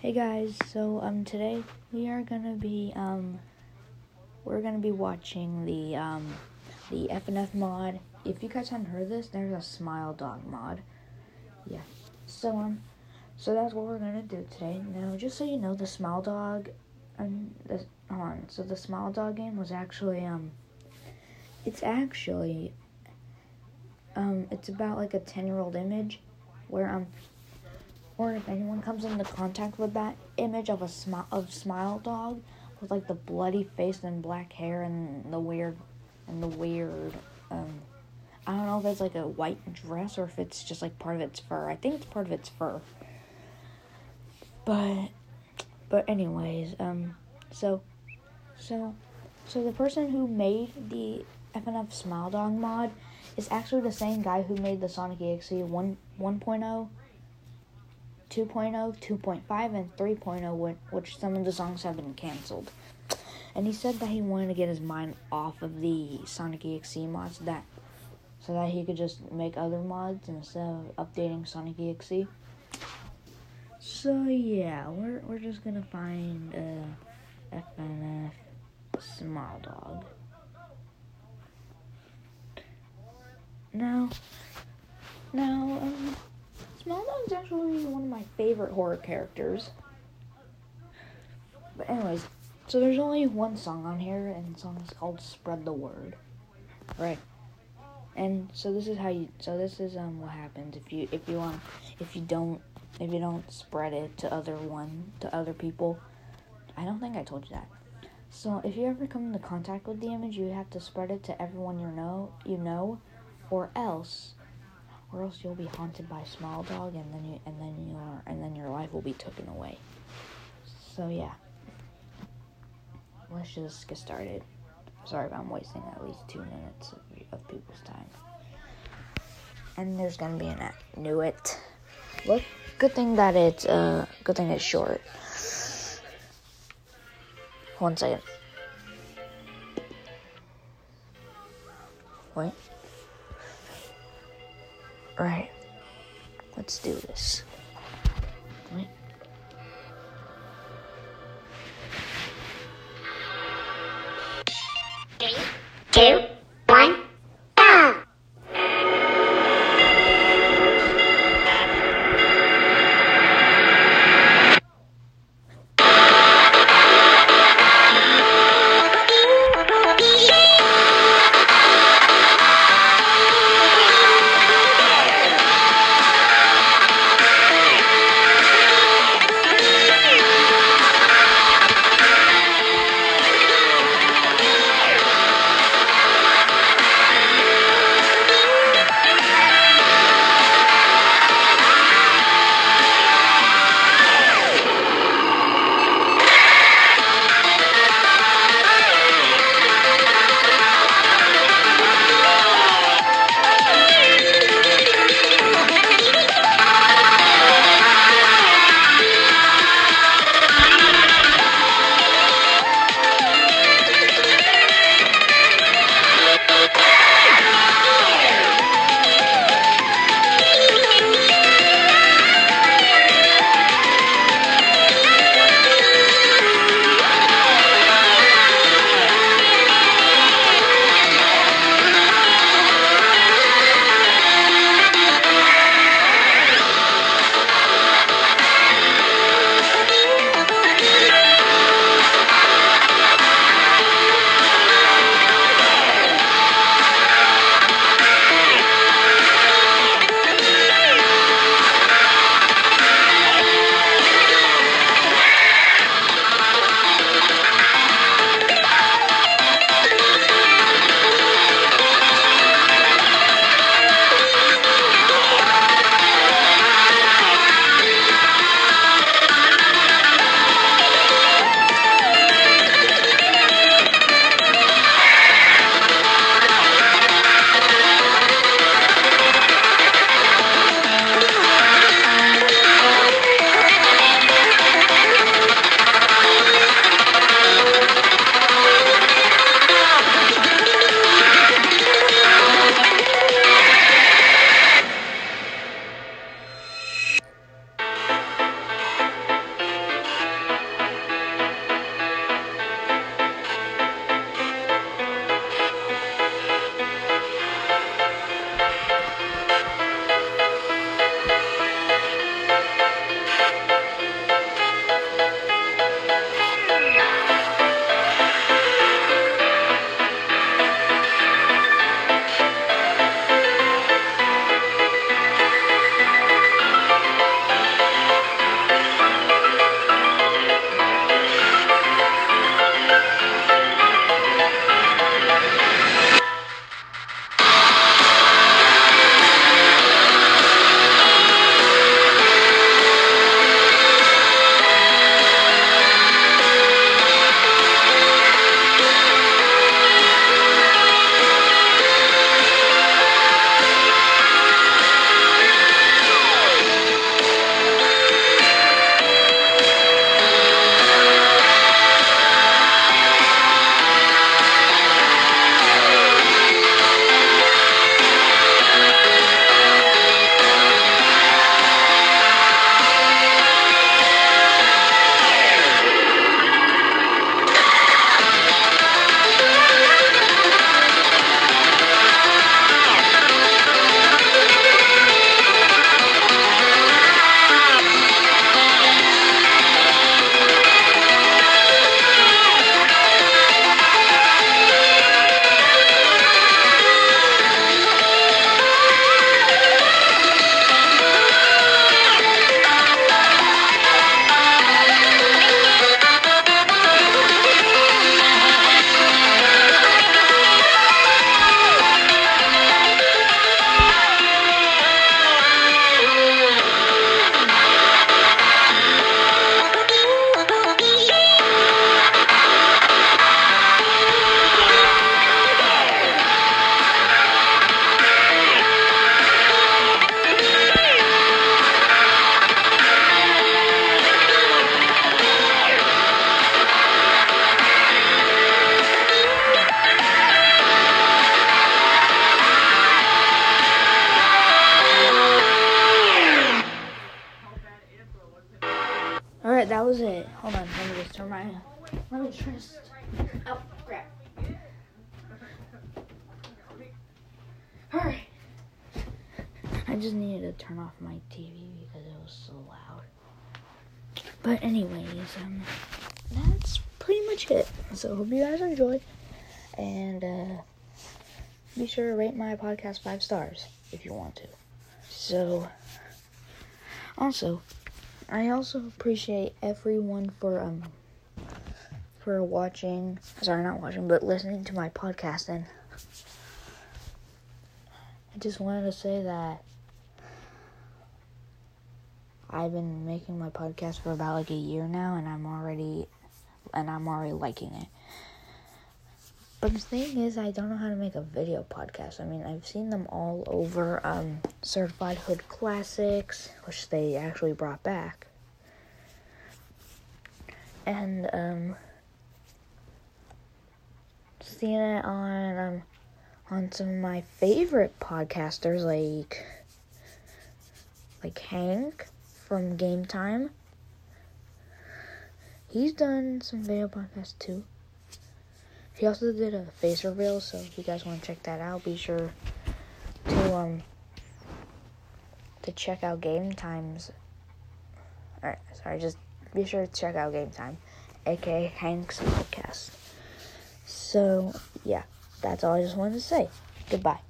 Hey guys, so um today we are gonna be um we're gonna be watching the um the FNF mod. If you guys haven't heard this, there's a Smile Dog mod. Yeah. So um so that's what we're gonna do today. Now just so you know the Smile Dog um the on, so the Smile Dog game was actually um it's actually um it's about like a ten year old image where um or if anyone comes into contact with that image of a smile of smile dog with like the bloody face and black hair and the weird and the weird um I don't know if it's like a white dress or if it's just like part of its fur. I think it's part of its fur. But but anyways, um so so so the person who made the FNF Smile Dog mod is actually the same guy who made the Sonic EXE 1 1.0 2.0, 2.5, and 3.0, which some of the songs have been canceled. And he said that he wanted to get his mind off of the Sonic EXE mods, that so that he could just make other mods instead of updating Sonic EXE. So yeah, we're we're just gonna find uh, FNF Smile Dog. Now, now. Um, Dog's actually one of my favorite horror characters. But anyways, so there's only one song on here, and the song is called "Spread the Word." Right. And so this is how you. So this is um what happens if you if you um if you don't if you don't spread it to other one to other people. I don't think I told you that. So if you ever come into contact with the image, you have to spread it to everyone you know you know, or else or else you'll be haunted by Smile Dog, and then you and then your and then your life will be taken away. So yeah, let's just get started. Sorry if I'm wasting at least two minutes of, of people's time. And there's gonna be an new it. Look, good thing that it's uh, good thing it's short. One second. Wait. Right. Let's do this. Right. Three, two, that was it. Hold on, let me just turn my. Let me this. Oh, crap. Alright. I just needed to turn off my TV because it was so loud. But, anyways, um, that's pretty much it. So, hope you guys enjoyed. And, uh, be sure to rate my podcast five stars if you want to. So, also, I also appreciate everyone for um for watching. Sorry, not watching, but listening to my podcast. And I just wanted to say that I've been making my podcast for about like a year now, and I'm already and I'm already liking it. But the thing is, I don't know how to make a video podcast. I mean, I've seen them all over um, Certified Hood Classics, which they actually brought back. And, um, seen it on, um, on some of my favorite podcasters, like, like Hank from Game Time. He's done some video podcasts too. He also did a face reveal, so if you guys want to check that out, be sure to um to check out Game Times. Alright, sorry, just be sure to check out Game Time, aka Hank's podcast. So yeah, that's all I just wanted to say. Goodbye.